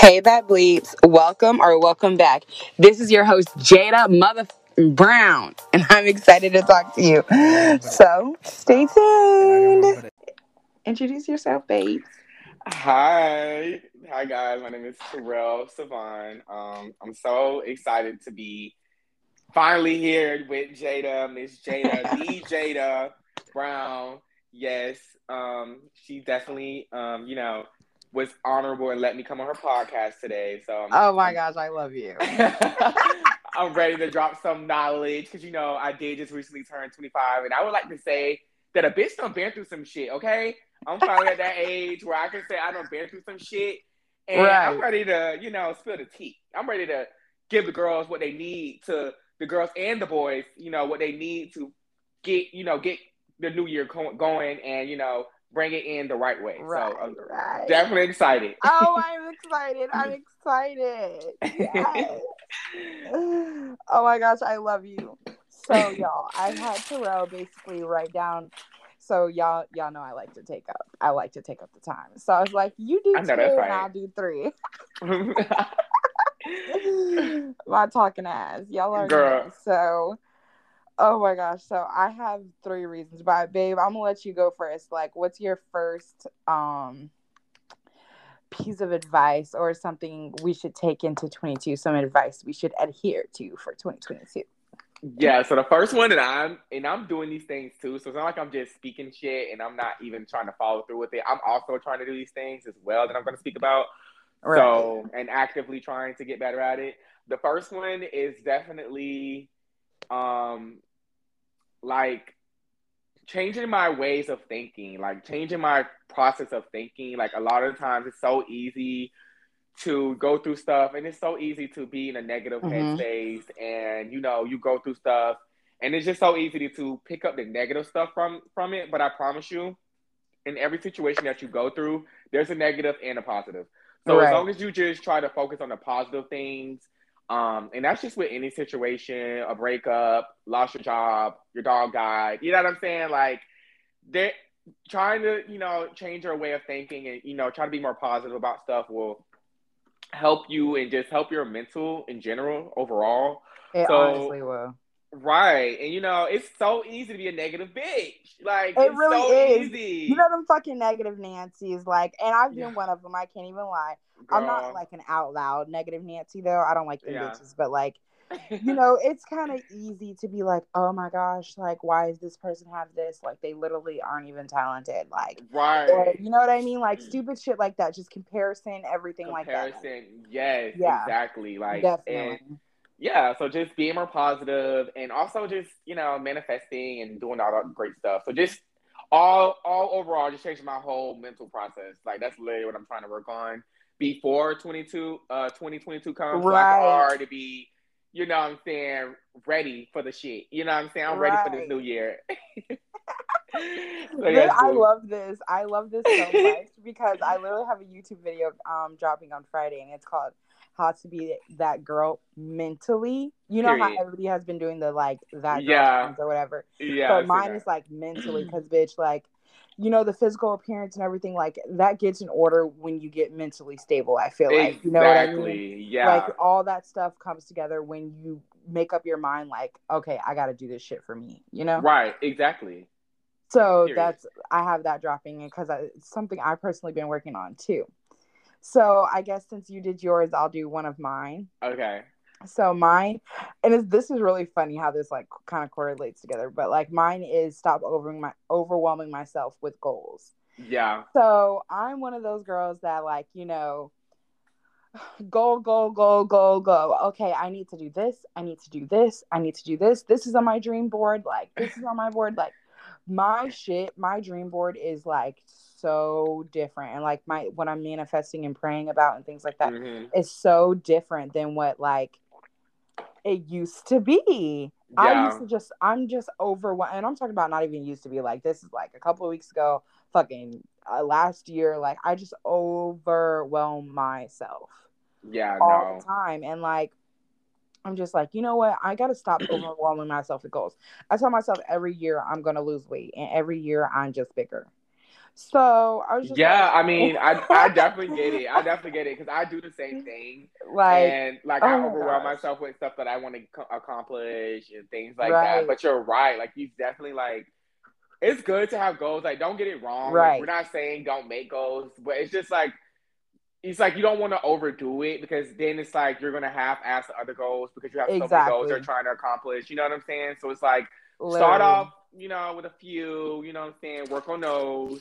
Hey, Bad Bleeps. Welcome or welcome back. This is your host, Jada Mother Brown, and I'm excited to talk to you. So stay tuned. Introduce yourself, babes. Hi. Hi, guys. My name is Terrell Savon. Um, I'm so excited to be finally here with Jada, Miss Jada, the Jada Brown. Yes, um, she definitely, um, you know, was honorable and let me come on her podcast today. So, I'm, Oh my gosh, I love you. I'm ready to drop some knowledge because you know I did just recently turn 25, and I would like to say that a bitch done been through some shit. Okay, I'm finally at that age where I can say I done been through some shit, and I'm ready to you know spill the tea. I'm ready to give the girls what they need to the girls and the boys, you know what they need to get you know get the new year co- going and you know bring it in the right way. Right, So I'm right. definitely excited. Oh, I'm excited. I'm excited. Yes. Oh my gosh, I love you. So y'all, I had Terrell basically write down. So y'all, y'all know I like to take up. I like to take up the time. So I was like, you do two, that's and. I'll do three. My talking ass, y'all are Girl. So, oh my gosh. So I have three reasons, but babe, I'm gonna let you go first. Like, what's your first um piece of advice or something we should take into 22? Some advice we should adhere to for 2022. Yeah, so the first one that I'm and I'm doing these things too. So it's not like I'm just speaking shit and I'm not even trying to follow through with it. I'm also trying to do these things as well that I'm going to speak about. So and actively trying to get better at it. The first one is definitely um like changing my ways of thinking, like changing my process of thinking. Like a lot of times it's so easy to go through stuff and it's so easy to be in a negative Mhm. headspace and you know you go through stuff and it's just so easy to, to pick up the negative stuff from from it but i promise you in every situation that you go through there's a negative and a positive so Right. as long as you just try to focus on the positive things um, and that's just with any situation a breakup lost your job your dog died you know what i'm saying like they're trying to you know change your way of thinking and you know try to be more positive about stuff will help you and just help your mental in general overall. It So- honestly will. Right. And you know, it's so easy to be a negative bitch. Like It it's really so is. easy. You know them fucking negative Nancy's like, and I've been Yeah. one of them. I can't even lie. I'm not like an out loud negative Nancy though. I don't like them Yeah. bitches, but like you know, it's kind of easy to be like, oh my gosh, like why does this person have this? Like they literally aren't even talented. Like, right. or you know what I mean? Like mm. stupid shit like that. Just comparison, everything like that. Comparison. Yes, Yeah. exactly. Like Definitely. and yeah, so just being more positive and also just, you know, manifesting and doing all that great stuff. So just all all overall just changing my whole mental process. Like that's literally what I'm trying to work on before 22 uh 2022 comes. So I Right. already be, you know what I'm saying, ready for the shit. You know what I'm saying? I'm ready for this new year. so I love this. I love this so much because I literally have a YouTube video um dropping on Friday and it's called How to Be That Girl Mentally. You know how everybody has been doing the like that Yeah. or whatever. yeah. but I've mine is like mentally because bitch like you know the physical appearance and everything like that gets in order when you get mentally stable i feel like you know what i mean Exactly. Yeah. like all that stuff comes together when you make up your mind like okay i gotta do this shit for me you know Right, exactly. so Period. that's i have that dropping in because it's something i've personally been working on too so i guess since you did yours i'll do one of mine Okay. so mine, and this is really funny how this like kind of correlates together. But like mine is stop over my overwhelming myself with goals. Yeah. So I'm one of those girls that like you know, goal, goal, goal, goal, go. Okay, I need to do this. I need to do this. I need to do this. This is on my dream board. Like this is on my board. Like my shit, my dream board is like so different, and like my what I'm manifesting and praying about and things like that Mhm. is so different than what like it used to be. I used to just I'm just overwhelmed and I'm talking about not even used to be like this is like a couple of weeks ago, fucking uh, last year like I just overwhelm myself Yeah, all no. the time and like I'm just like, you know what? I got to stop overwhelming myself with goals. I tell myself every year I'm going to lose weight and every year I'm just bigger. So I was just yeah. like, I mean, I I definitely get it. I definitely get it because I do the same thing. like and like oh I my overwhelm gosh. myself with stuff that I want to co- accomplish and things like Right. that. But you're right. Like you definitely like. It's good to have goals. Like, don't get it wrong. Like, Right. we're not saying don't make goals, but it's just like it's like you don't want to overdo it because then it's like you're gonna half-ass the other goals because you have so many goals you're trying to accomplish. You know what I'm saying? So it's like start off, you know, with a few. You know what I'm saying? Work on those.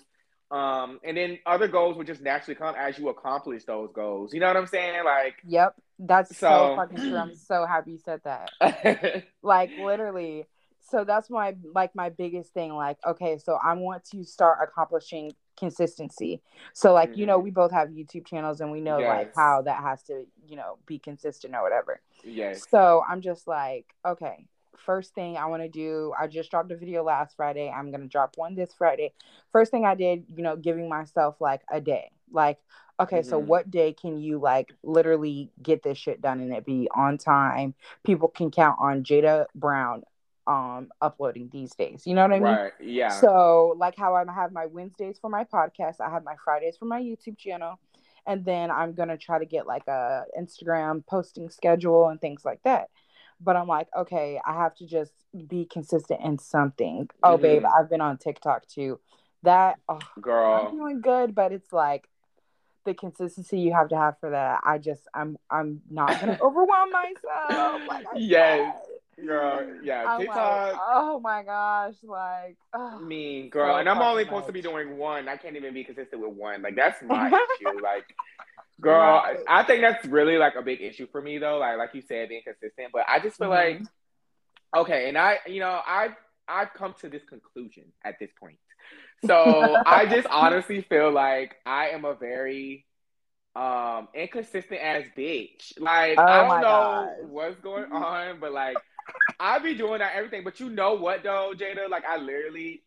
Um, and then other goals would just naturally come as you accomplish those goals. You know what I'm saying? Like, Yep, that's so, So- fucking true. I'm so happy you said that. Like literally. So that's my like my biggest thing. Like, okay, so I want to start accomplishing consistency. So like, you know, Mhm. we both have YouTube channels and we know like how that has to, you know, be consistent or whatever. yes. So I'm just like, okay, first thing I want to do, I just dropped a video last Friday. I'm going to drop one this Friday. First thing I did, you know, giving myself like a day. Like, okay, so Mhm. what day can you like literally get this shit done and it be on time? People can count on Jada Brown um uploading these days. You know what I mean? Right. Yeah. So, like how I have my Wednesdays for my podcast, I have my Fridays for my YouTube channel, and then I'm gonna try to get like a Instagram posting schedule and things like that. But I'm like, okay, I have to just be consistent in something. Oh, babe. I've been on TikTok too. That oh, I'm Girl. doing good, but it's like the consistency you have to have for that. I just I'm I'm not gonna overwhelm myself. Like Yes. said. Girl, yeah, I'm TikTok. Like, oh my gosh, like oh. Me, girl, So and I'm only fucking supposed to be doing one. I can't even be consistent with one. Like that's my issue. Like, girl, Right. I think that's really like a big issue for me though. Like, like you said, being consistent. But I just feel Mhm. like, okay, and I, you know, I, I've come to this conclusion at this point. So I just honestly feel like I am a very um inconsistent ass bitch. Like Oh I don't know gosh. what's going on, but like I be doing that everything. But you know what though, Jada? Like I literally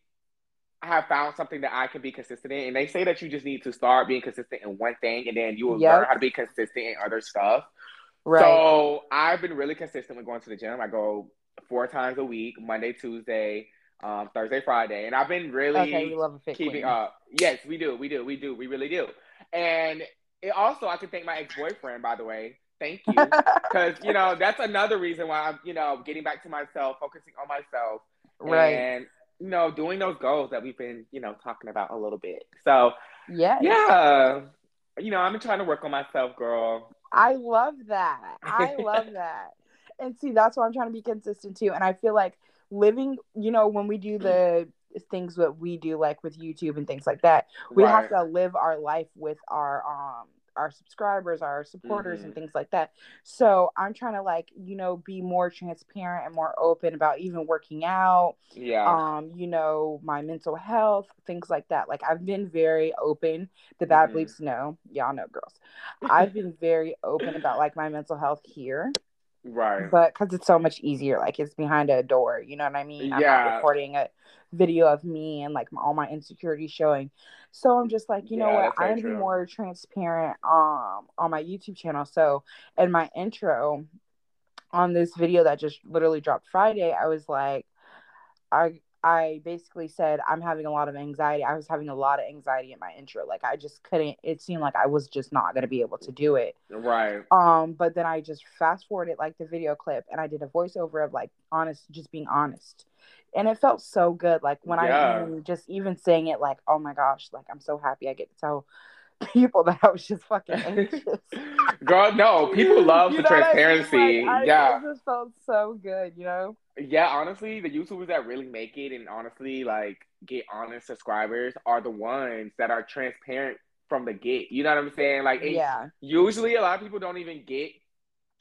have found something that I can be consistent in. And they say that you just need to start being consistent in one thing and then you will Yep. learn how to be consistent in other stuff. right. So I've been really consistent with going to the gym. I go four times a week, Monday, Tuesday, um, Thursday, Friday. And I've been really okay, keeping queen. up. Yes, we do. We do. We do. We really do. And it also, I can thank my ex boyfriend, by the way. Thank you. Because, you know, that's another reason why I'm, you know, getting back to myself, focusing on myself, right. and, you know, doing those goals that we've been, you know, talking about a little bit. So, yeah. yeah, you know, I'm trying to work on myself, girl. I love that. I love that. And see, that's why I'm trying to be consistent too. And I feel like living, you know, when we do the things that we do, like with YouTube and things like that, we have to live our life with our um our subscribers, our supporters, and Mhm. things like that. So I'm trying to like, you know, be more transparent and more open about even working out, Yeah. um, you know, my mental health, things like that. Like I've been very open. The bad Mhm. bleeps know, y'all know, girls. I've been very open about like my mental health here, right. but because it's so much easier, like it's behind a door. You know what I mean? I'm Yeah. not recording a video of me and like all my insecurities showing. So I'm just like, you know what? I'm gonna be more transparent um on my YouTube channel. So in my intro on this video that just literally dropped Friday, I was like, I I basically said I'm having a lot of anxiety. I was having a lot of anxiety in my intro. Like I just couldn't it seemed like I was just not gonna be able to do it. right. Um, but then I just fast forwarded like the video clip and I did a voiceover of like honest, just being honest. And it felt so good. Like when I Yeah. even just even saying it, like, oh my gosh, like I'm so happy I get to tell people that I was just fucking anxious. Girl, no, people love You the what I mean? transparency. Like, I, yeah. It just felt so good, you know? Yeah, honestly, the YouTubers that really make it and honestly like get honest subscribers are the ones that are transparent from the get. You know what I'm saying? Like, Yeah. usually a lot of people don't even get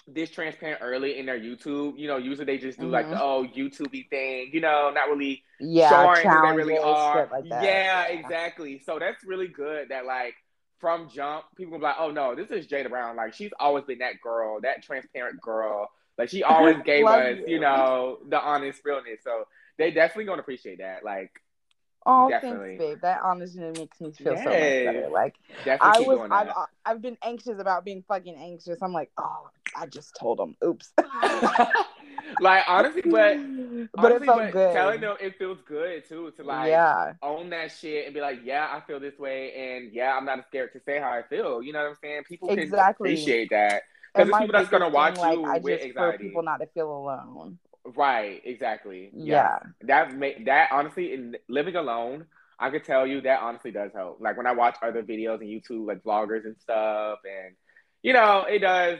this transparent early in their YouTube. You know, usually they just do like mm-hmm. the oh YouTubey thing. You know, not really Yeah. showing who they really are. like that. Yeah, exactly. So that's really good that like from jump, people will be like, oh no, this is Jada Brown. Like she's always been that girl, that transparent girl. Like she always gave us, you. you know, the honest realness. So they definitely gonna appreciate that. Like Oh, Definitely. thanks, babe. That honestly makes me feel so much better. Like Definitely I was, I've, uh, I've been anxious about being fucking anxious. I'm like, oh, I just told him. Oops. like honestly, but but honestly, it felt but good. Telling them it feels good too to like yeah. own that shit and be like, yeah, I feel this way, and yeah, I'm not scared to say how I feel. You know what I'm saying? People exactly. can appreciate that because there's people that's gonna watch thing, you like, with I just anxiety. For people not to feel alone. Right, exactly. Yeah. That make that honestly in living alone, I could tell you that honestly does help. Like when I watch other videos and YouTube, like vloggers and stuff, and you know, it does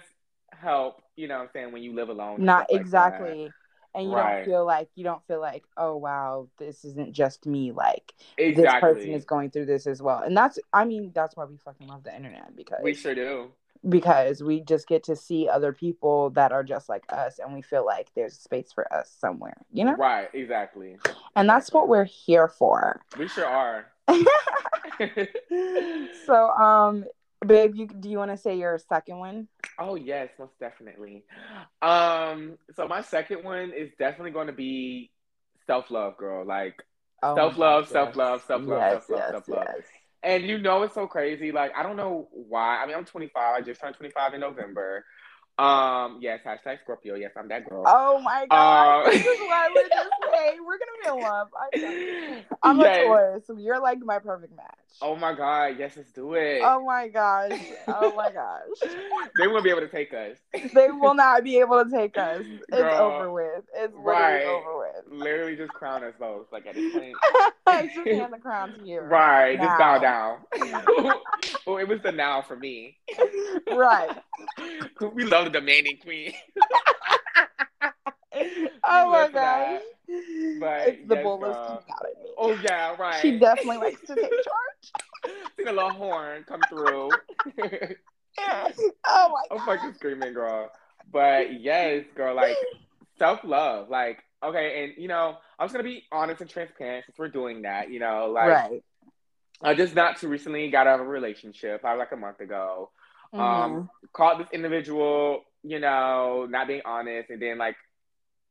help, you know what I'm saying, when you live alone. Not exactly. Like and you right. don't feel like you don't feel like, oh wow, this isn't just me. Like exactly. this person is going through this as well. And that's I mean, that's why we fucking love the internet because we sure do because we just get to see other people that are just like us and we feel like there's a space for us somewhere you know right exactly and that's what we're here for we sure are so um babe you do you want to say your second one oh yes most definitely um so my second one is definitely going to be self-love girl like oh self-love self-love self-love yes, self-love yes, self-love yes. And you know it's so crazy. Like I don't know why. I mean, I'm 25. I just turned 25 in November. Um, yes, hashtag Scorpio. Yes, I'm that girl. Oh my god, um, this is why we're this way. We're gonna be in love. I I'm yes. a Taurus. So you're like my perfect match. Oh my god, yes, let's do it. Oh my gosh. Oh my gosh. they won't be able to take us. they will not be able to take us. It's Girl, over with. It's literally right. over with. Literally just crown us both. Like at this point. just hand the crown to you. Right. Now. Just bow down. well, it was the now for me. Right. we love the demanding queen. oh my gosh. But it's the yes, bull is coming out at me. Oh yeah, right. She definitely likes to take charge. See the little horn come through. oh my god. I'm fucking screaming, girl. But yes, girl, like self love. Like, okay, and you know, I'm just gonna be honest and transparent since we're doing that, you know, like right. I just not too recently got out of a relationship, I like a month ago. Um, mm-hmm. Um, caught this individual, you know, not being honest and then like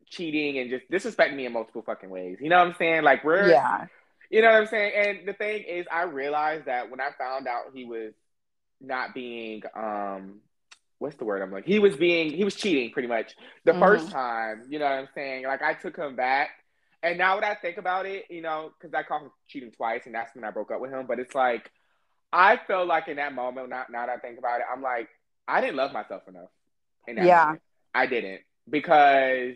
cheating and just disrespecting me in multiple fucking ways. You know what I'm saying? Like we're yeah. You know what I'm saying? And the thing is I realized that when I found out he was not being um what's the word I'm like he was being he was cheating pretty much the mm-hmm. first time, you know what I'm saying? Like I took him back and now when I think about it, you know, because I caught him cheating twice and that's when I broke up with him. But it's like I feel like in that moment, now, now that I think about it, I'm like, I didn't love myself enough. yeah. Moment. I didn't. Because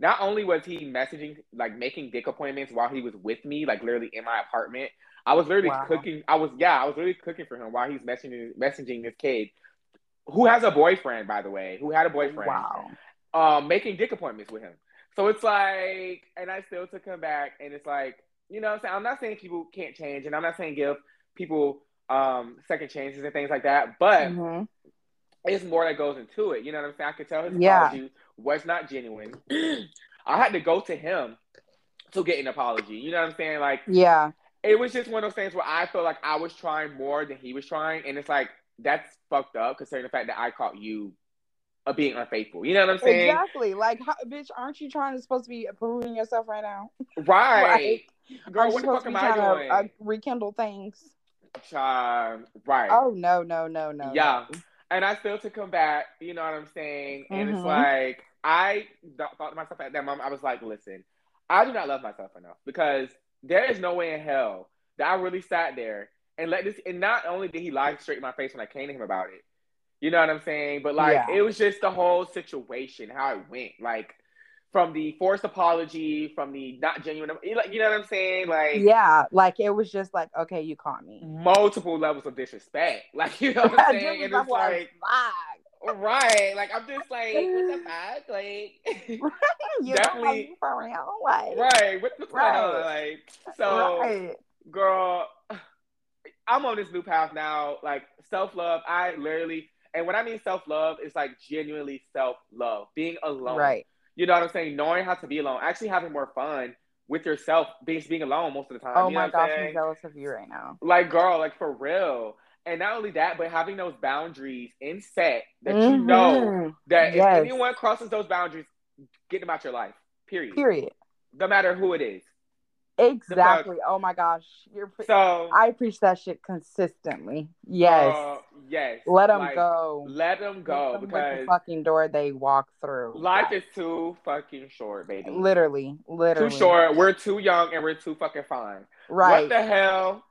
not only was he messaging, like making dick appointments while he was with me, like literally in my apartment, I was literally wow. cooking. I was, yeah, I was literally cooking for him while he's messaging, messaging this kid who has a boyfriend, by the way, who had a boyfriend. Wow. Um, making dick appointments with him. So it's like, and I still took him back, and it's like, you know I'm saying? I'm not saying people can't change, and I'm not saying give people um, second chances and things like that. But mm-hmm. it's more that goes into it. You know what I'm saying? I could tell his yeah. apology was not genuine. I had to go to him to get an apology. You know what I'm saying? Like, yeah, it was just one of those things where I felt like I was trying more than he was trying, and it's like that's fucked up considering the fact that I caught you of being unfaithful. You know what I'm saying? Exactly. Like, how, bitch, aren't you trying to supposed to be proving yourself right now? Right. like, Girl, what the fuck am I doing? To, uh, rekindle things. Um, right. Oh no, no, no, no. Yeah. No. And I still to come back, you know what I'm saying? And mm-hmm. it's like I thought to myself at that moment, I was like, listen, I do not love myself enough because there is no way in hell that I really sat there and let this and not only did he lie straight in my face when I came to him about it. You know what I'm saying? But like yeah. it was just the whole situation, how it went. Like from the forced apology, from the not genuine, like you know what I'm saying? Like yeah, like it was just like okay, you caught me. Multiple levels of disrespect, like you know what I'm saying? and it's like right, like I'm just like what the fuck, like you definitely for real, like right, what, what's right. going on, like so, right. girl. I'm on this new path now, like self love. I literally, and when I mean self love, it's like genuinely self love, being alone. Right you know what I'm saying? Knowing how to be alone, actually having more fun with yourself, being being alone most of the time. Oh you know my gosh, I'm, I'm jealous of you right now. Like, girl, like for real. And not only that, but having those boundaries in set that mm-hmm. you know that yes. if anyone crosses those boundaries, get them out your life. Period. Period. No matter who it is. Exactly. Oh my gosh, you're pre- So I preach that shit consistently. Yes. uh, yes. Let them like, go. Let them go Let 'em break because the fucking door they walk through. life Like, is too fucking short, baby. literally, literally Too short. We're too young and we're too fucking fine. Right. What the hell?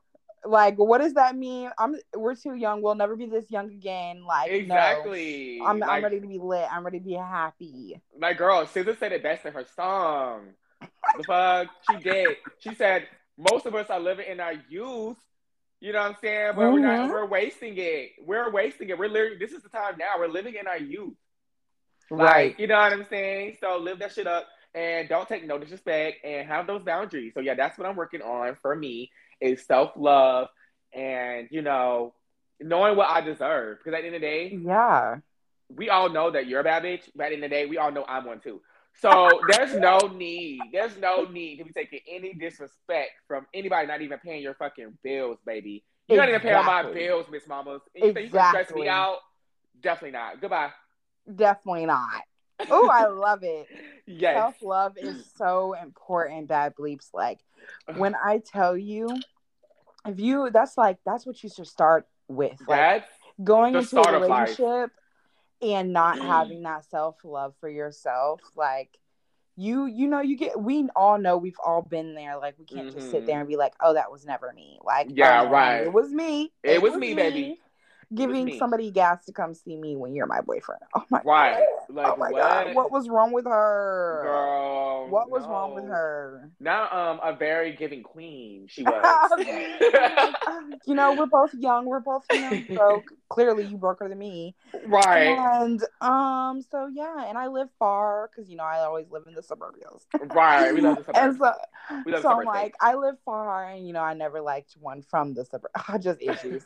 Like, what does that mean? I'm. We're too young. We'll never be this young again. Like, no. Exactly. I'm. like, I'm ready to be lit. I'm ready to be happy. my girl, SZA said it best in her song. the fuck she did. She said most of us are living in our youth. You know what I'm saying? But we're not. Mhm. We're wasting it. We're wasting it. We're literally. This is the time now. We're living in our youth. Right. You know what I'm saying? So live that shit up and don't take no disrespect and have those boundaries. So yeah, that's what I'm working on for me is self love and you know knowing what I deserve. Because at the end of the day, Yeah. we all know that you're a bad bitch, but at the end of the day, we all know I'm one too. So there's no need, there's no need to be taking any disrespect from anybody not even paying your fucking bills, baby. You're not even paying my bills, Miss Mamas. You think you can stress me out? Definitely not. Goodbye. Definitely not. Oh, I love it. Yes. Self love is so important, bad bleeps. Like when I tell you, if you that's like that's what you should start with. Like That's going into a start of life. relationship and not mm. having that self love for yourself, like you you know you get we all know we've all been there like we can't just sit there mm-hmm. and be like oh that was never me like Yeah, oh, right. it was me It was me, baby. giving me. somebody gas to come see me when you're my boyfriend oh my Right. God. Like oh my what? god what was wrong with her Girl. what was wrong with no. her Not um a very giving queen. She was. you know we're both young we're both young so clearly you broke her than me right. And um, so yeah, and I live far because you know I always live in the suburbs. Right. We love the and suburbs. so, We love so I'm like, I live far, and you know I never liked one from the suburbs. just issues,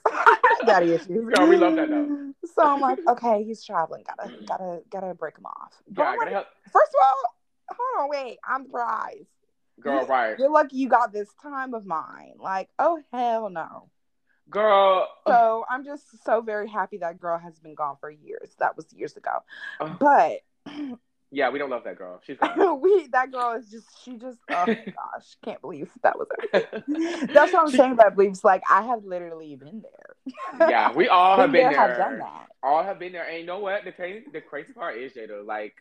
daddy issues. Girl, we love that, though. So I'm like, okay, he's traveling. Gotta, gotta, gotta break them off. Yeah, I'm I gotta like, help. first of all, hold on, wait, I'm surprised. Girl, right. You're lucky you got this time of mine. Like, oh hell no. Girl. So I'm just so very happy that girl has been gone for years. That was years ago. Oh. But Yeah, we don't love that girl. She's we that girl is just she just oh gosh can't believe that was her. That's what I'm saying about beliefs. Like I have literally been there. yeah, we all have been there. Have done that. All have been there. And you know what? The crazy the crazy part is Jada, like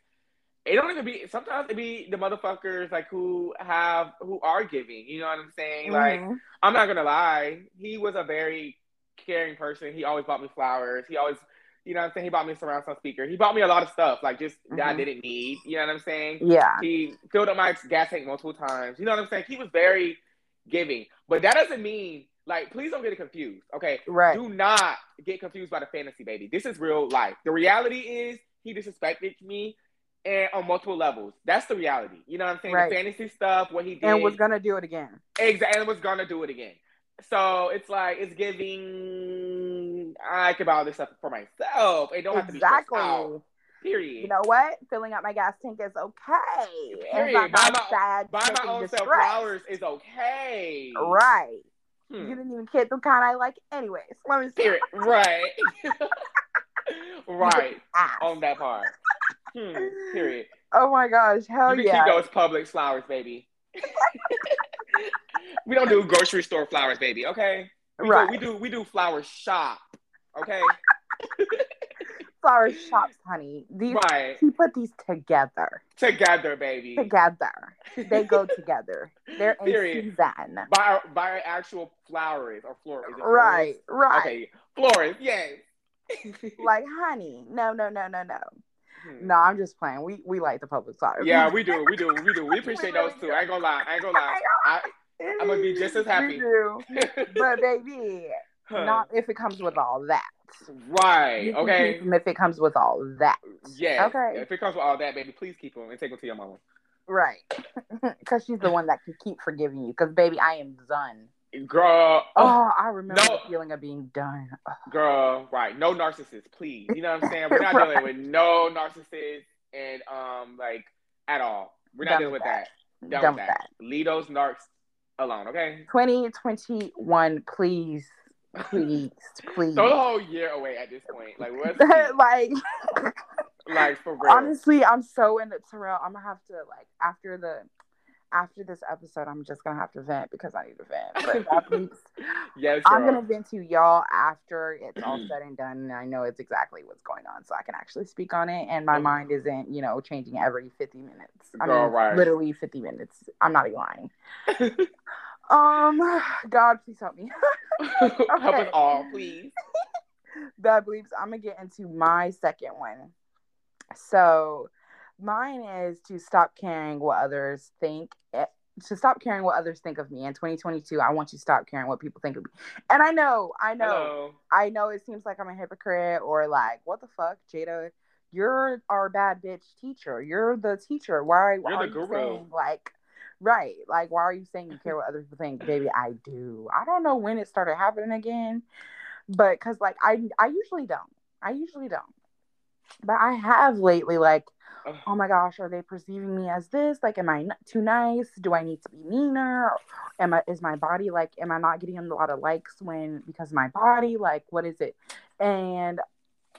it don't even be sometimes it be the motherfuckers like who have who are giving. You know what I'm saying? Like Mhm. I'm not gonna lie, he was a very caring person. He always bought me flowers. He always, you know what I'm saying? He bought me a surround sound speaker. He bought me a lot of stuff, like just that I Mhm. didn't need. You know what I'm saying? yeah. He filled up my gas tank multiple times. You know what I'm saying? He was very giving. But that doesn't mean, like, please don't get it confused. Okay. Right. Do not get confused by the fantasy, baby. This is real life. The reality is he disrespected me and on multiple levels. That's the reality. You know what I'm saying? Right. The fantasy stuff, what he did. And was gonna do it again. Exactly, and was gonna do it again. So it's like it's giving. I can buy all this stuff for myself. It don't have to be Exactly. out. Period. You know what? Filling up my gas tank is okay. Period. Buy my sad, Buy my own self flowers is okay. Right. Hmm. You didn't even get the kind I like anyways. Let me see. Period. Right. right. On that part. Hmm. Period. Oh my gosh. Hell you yeah. keep those public flowers, baby. we don't do grocery store flowers, baby. Okay. We Right. Do, we do. We do flower shop. Okay. Flower shops, honey. These right. he put these together. Together, baby. Together. They go together. They're in Period. season. Buy buy actual flowers or florals. Is it Right, right. Okay, florals. Yes. Like, honey, no, no, no, no, no. Hmm. No, I'm just playing. We we like the public flowers. Yeah, we do. We do. We do. We appreciate those too. I ain't gonna lie. I ain't gonna lie. I, I'm gonna be just as happy. We do. But baby, Huh. not if it comes with all that. right. Okay. If it comes with all that. Yeah. Okay. If it comes with all that, baby, please keep them and take them to your mama. Right. Because she's the one that can keep forgiving you. Because baby, I am done. Girl. Oh, Oh, I remember no. the feeling of being done. girl. Right. No narcissists, please. You know what I'm saying? We're not dealing with no narcissists and um like at all. We're not dealing with with that. Done, with with that. Leave those narcs alone, okay? 2021, please, please, please. Oh, Throw the whole year away oh, at this point. Like what's like like for real? honestly, I'm so into Terrell. I'm gonna have to like after the after this episode, I'm just gonna have to vent because I need to vent. But yes, I'm girl. gonna vent to y'all after it's all said and done, and I know it's exactly what's going on, so I can actually speak on it, and my Oh. mind isn't, you know, changing every 50 minutes. I Girl, mean, right. literally 50 minutes. I'm not even lying. Um, God, please help me. Help us all, please. Bad bleeps. I'm gonna get into my second one. So, mine is to stop caring what others think. eh, To stop caring what others think of me in 2022, I want you to stop caring what people think of me. And I know, I know, Hello. I know it seems like I'm a hypocrite or like, what the fuck, Jada? You're our bad bitch teacher. You're the teacher. Why, why You're are the you guru. saying like, right? Like, why are you saying you care what other people think, baby? I do. I don't know when it started happening again, but because like I, I usually don't. I usually don't. But I have lately, like, oh my gosh, are they perceiving me as this? Like, am I too nice? Do I need to be meaner? Am I is my body like? Am I not getting a lot of likes when because of my body? Like, what is it? And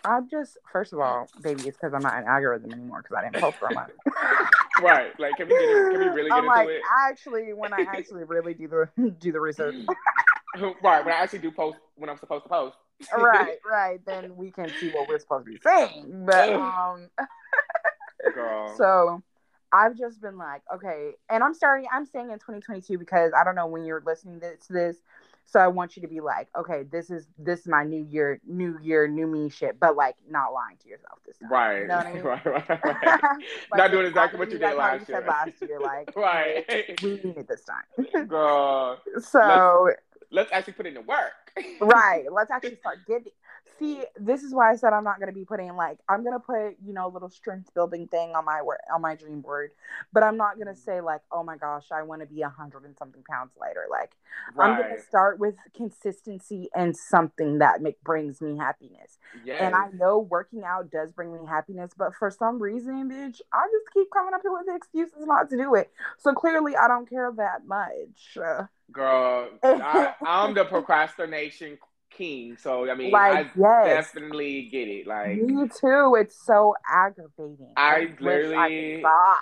I'm just first of all, baby, it's because I'm not an algorithm anymore because I didn't post for a month. Right. Like, can we get in, can we really get I'm into like, it? actually, when I actually really do the do the research, right. When I actually do post when I'm supposed to post. right, right, then we can see what we're supposed to be saying. But um, Girl. So I've just been like, okay, and I'm starting, I'm saying in 2022 because I don't know when you're listening to this. So I want you to be like, okay, this is this is my new year, new year, new me shit, but like not lying to yourself this time. right. You know I mean? right. Right. Right. Like, Not doing exactly what you did be like how last said year. last year, like right. we need it this time. Girl. so Let's actually put in the work. right let's actually start getting see this is why i said i'm not going to be putting like i'm going to put you know a little strength building thing on my work on my dream board but i'm not going to mm. say like oh my gosh i want to be a hundred and something pounds lighter. Like i'm gonna start with consistency and something that make, brings me happiness. Yes. and i know working out does bring me happiness but for some reason bitch i just keep coming up here with excuses not to do it. So clearly i don't care that much. Girl, I, I'm the procrastination king. So I mean, like I yes definitely get it. Like, Me too. It's so aggravating. I wish I could literally- stop.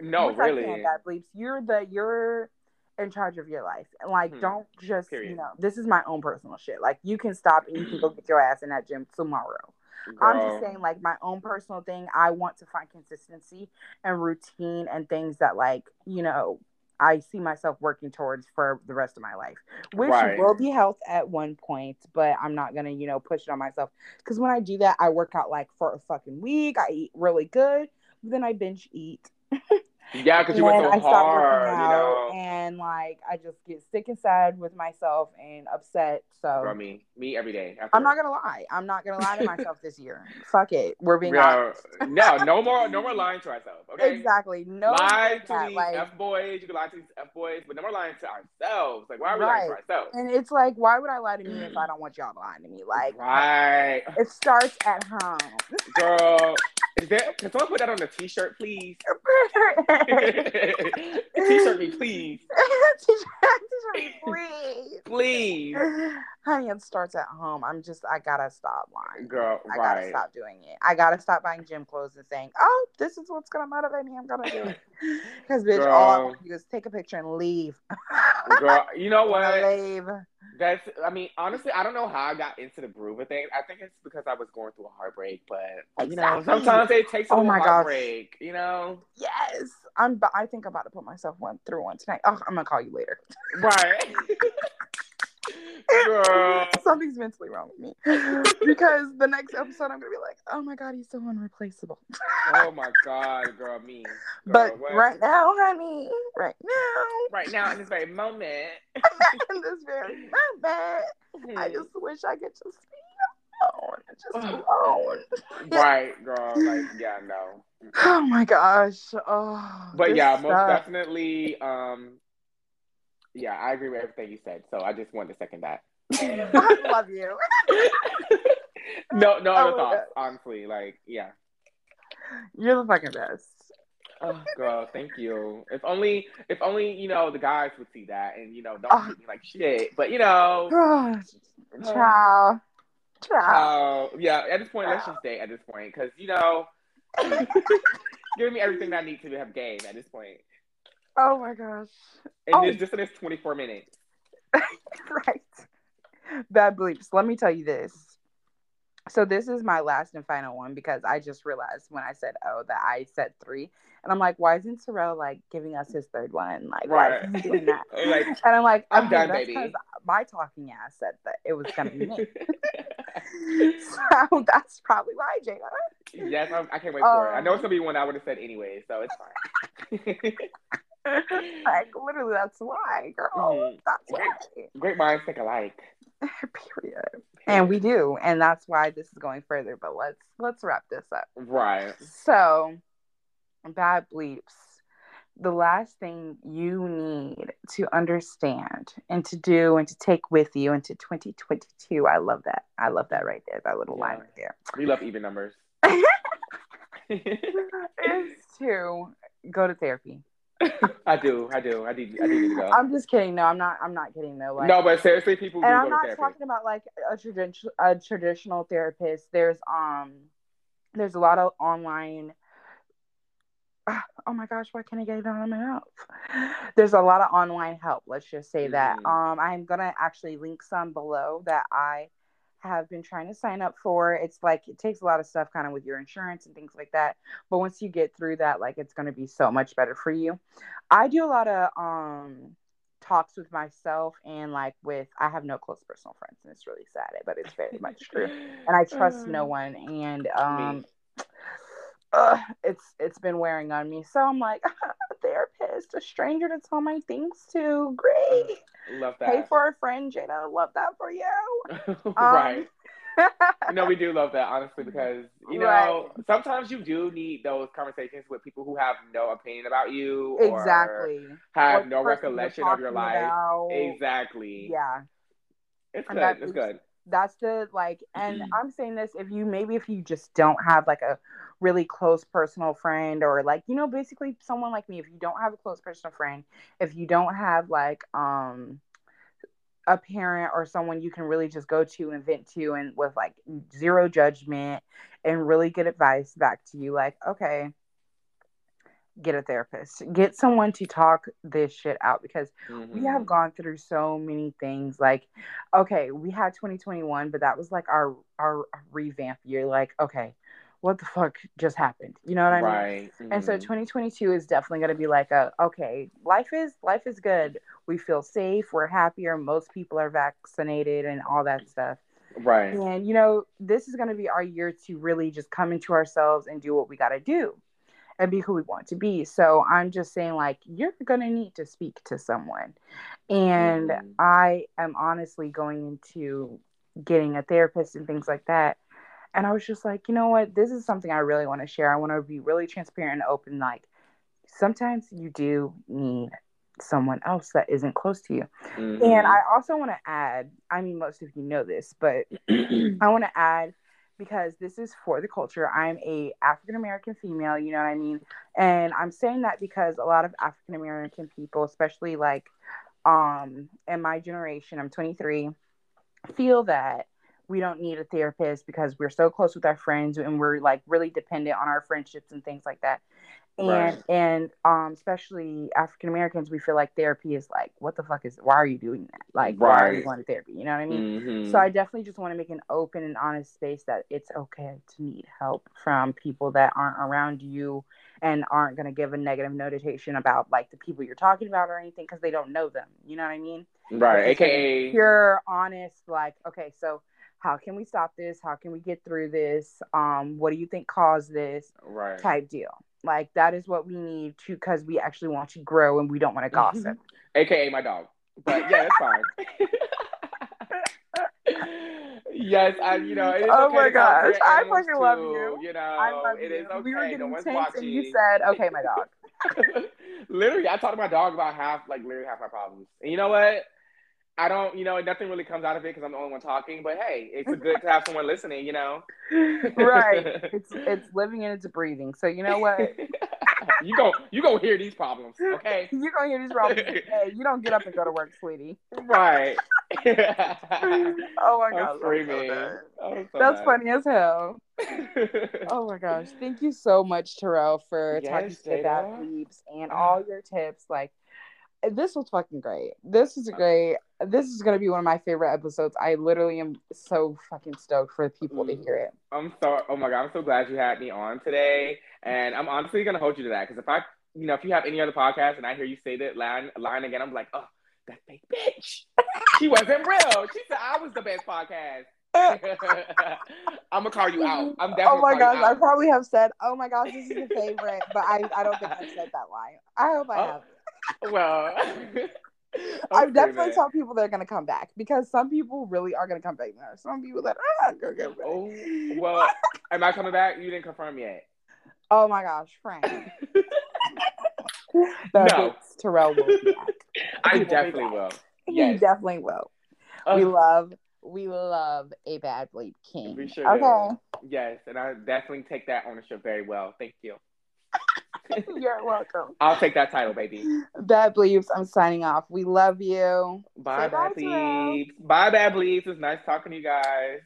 no, I really. can, that bleeps. You're the you're in charge of your life. And like, Hmm. don't just you know. This is my own personal shit. Like, you can stop and you can go get your ass in that gym tomorrow. I'm just saying, like, my own personal thing. I want to find consistency and routine and things that, like, you know. I see myself working towards for the rest of my life, which Right. will be health at one point, but I'm not gonna, you know, push it on myself because when I do that, I work out like for a fucking week. I eat really good, then I binge eat. Yeah, because you went so I hard, you know. and like I just get sick and sad with myself and upset. So Girl, me, me every day. I'm not gonna lie. I'm not gonna lie to myself this year. Fuck it. We're being honest. no, no more, no more lying to ourselves. Okay. Exactly. No. Lie to that, these like, f boys. You can lie to these f boys, but no more lying to ourselves. Like, why are we lying to ourselves? and it's like, why would I lie to me if I don't want y'all lie to me? Like, right, it starts at home. girl. Is there? Can someone put that on a t-shirt, please? t-shirt me, please, Teacher me, please. please, Honey, it starts at home. I'm just, I gotta stop lying. girl. I gotta stop doing it. I gotta stop buying gym clothes and saying, "Oh, this is what's gonna motivate me. I'm gonna do it." Because bitch, all I Girl. want to do is take a picture and leave. Girl, you know what? leave. That's. I mean, honestly, I don't know how I got into the groove of things. I think it's because I was going through a heartbreak. But you know, sometimes it takes a Oh little my gosh. heartbreak. You know, Yes, I'm. bu- I think I'm about to put myself one through one tonight. Oh, I'm gonna call you later. Right? Girl. Something's mentally wrong with me because the next episode I'm gonna be like, "Oh my god, he's so unreplaceable." Oh my god, girl, me. Girl, but what? right now, honey, right now, right now in this very moment, in this very moment, I Hmm. just wish I could just be alone, just alone. right, girl. Like, yeah, no. Oh my gosh. Oh, But yeah, most definitely. Um, yeah, I agree with everything you said. So I just wanted to second that. I love you. no, no Oh other my thoughts. Honestly, like, yeah. You're the fucking best. Oh, girl, thank you. If only, if only you know the guys would see that and you know don't Oh. me like shit. But you know, Ciao. Ciao. uh, yeah. At this point, let's just date. At this point, because you know, giving me everything that I need to have game. At this point, Oh my gosh. And Oh. this just in this 24 minutes. right. Bad bleeps. Let me tell you this. So this is my last and final one because I just realized when I said oh that I said three. And I'm like, why isn't Terrell like giving us his third one? Like, why is he doing that? like, And I'm like, I'm okay, done, baby. My talking ass said that it was gonna be me. so that's probably why, Jada. yes, I'm, I can't wait for it. I know Um, it's gonna be one I would have said anyway, so it's fine. like literally, that's why, girl. Mhm. That's why. Great minds think alike. Period. And we do, and that's why this is going further. But let's let's wrap this up. Right. So, bad bleeps. The last thing you need to understand and to do and to take with you into 2022. I love that. I love that right there. That little line right there. We love even numbers. is to go to therapy. I do, I do, I do, I need to go. I'm just kidding. No, I'm not. I'm not kidding though. Like, no, but seriously, people and go I'm not therapy. talking about like a traditional a traditional therapist. There's um, there's a lot of online. Oh my gosh, why can't I get it on my mouth? There's a lot of online help. Let's just say that. Mhm. Um, I'm gonna actually link some below that I have been trying to sign up for. It's like it takes a lot of stuff kind of with your insurance and things like that. But once you get through that, like it's gonna be so much better for you. I do a lot of um talks with myself and like with I have no close personal friends and it's really sad, but it's very much true. And I trust no one and um uh, it's it's been wearing on me. So I'm like a a stranger to tell my things to. Great. Love that. Pay for a friend, Jada. Love that for you. Um, right. No, we do love that, honestly, because you know Right. sometimes you do need those conversations with people who have no opinion about you, or exactly. have Or no the person you're recollection of your life. about. Exactly. Yeah. It's And good. that It's good. that's the like and i'm saying this if you maybe if you just don't have like a really close personal friend or like you know basically someone like me if you don't have a close personal friend if you don't have like um a parent or someone you can really just go to and vent to and with like zero judgment and really good advice back to you like okay get a therapist get someone to talk this shit out because we have Mhm. gone through so many things like okay we had 2021 but that was like our our revamp year like okay what the fuck just happened you know what i mean Right. and so Mhm. 2022 is definitely going to be like a okay life is life is good we feel safe we're happier most people are vaccinated and all that stuff right. and you know this is going to be our year to really just come into ourselves and do what we got to do and be who we want to be so i'm just saying like you're going to need to speak to someone and Mhm. i am honestly going into getting a therapist and things like that and i was just like you know what this is something i really want to share i want to be really transparent and open like sometimes you do need someone else that isn't close to you Mhm. and I also want to add, I mean, most of you know this, but I want to add because this is for the culture. I'm a African American female, you know what I mean? And I'm saying that because a lot of African American people, especially like um in my generation, I'm 23, feel that we don't need a therapist because we're so close with our friends and we're like really dependent on our friendships and things like that and Right. and um especially African Americans, we feel like therapy is like, what the fuck is? Why are you doing that? Like, why are you Right. going to therapy? You know what I mean? Mhm. So I definitely just want to make an open and honest space that it's okay to need help from people that aren't around you and aren't going to give a negative notation about like the people you're talking about or anything because they don't know them. You know what I mean? right. AKA. pure, honest, like, okay, so how can we stop this? How can we get through this? Um, what do you think caused this? Right. type deal. Like that is what we need to because we actually want to grow and we don't want to gossip. AKA my dog. But yeah, that's fine. yes, I you know it is Oh okay my to talk to gosh, I fucking love you. You know, I love it you. is okay. we were no getting one's tense watching. and you said, "Okay, my dog." literally, I talked to my dog about half, like literally half my problems. And you know what? I don't, you know, nothing really comes out of it because I'm the only one talking. But hey, it's good to have someone listening. You know, right. It's it's living and it's breathing. So you know what? you go you gonna hear these problems, okay? You're gonna hear these problems. hey, you don't get up and go to work, sweetie. Right. oh my god. I'm screaming. I'm so That's mad. funny as hell. Oh my gosh. Thank you so much, Terrell, for Yes, talking to bad bleeps and all your tips. Like this was fucking great. This was uh, great. This is gonna be one of my favorite episodes. I literally am so fucking stoked for people to Mm. hear it. I'm so oh my god, I'm so glad you had me on today. And I'm honestly gonna hold you to that because if I you know, if you have any other podcast and I hear you say that line line again, I'm like, oh, that fake bitch. she wasn't real. She said I was the best podcast. I'm gonna call you out. I'm definitely. Oh my gosh, I probably have said, "Oh my gosh, this is a favorite," but I, I don't think I've said that line. I hope I Oh, have. Well, I I'm definitely screaming. tell people they're gonna come back because some people really are gonna come back. There are some people that are gonna come back. Oh well, am I coming back? You didn't confirm yet. Oh my gosh, Frank. No. Terrell will be back. I He will definitely back. will. He Yes. definitely will. Uh, we love, we love a bad bleep king. We sure do. okay, Yes, and I definitely take that ownership very well. Thank you. you're welcome. I'll take that title, baby. Bad bleeps. I'm signing off. We love you. Bye, Say bye, bad bleeps. Bye, bad bleeps. It's nice talking to you guys.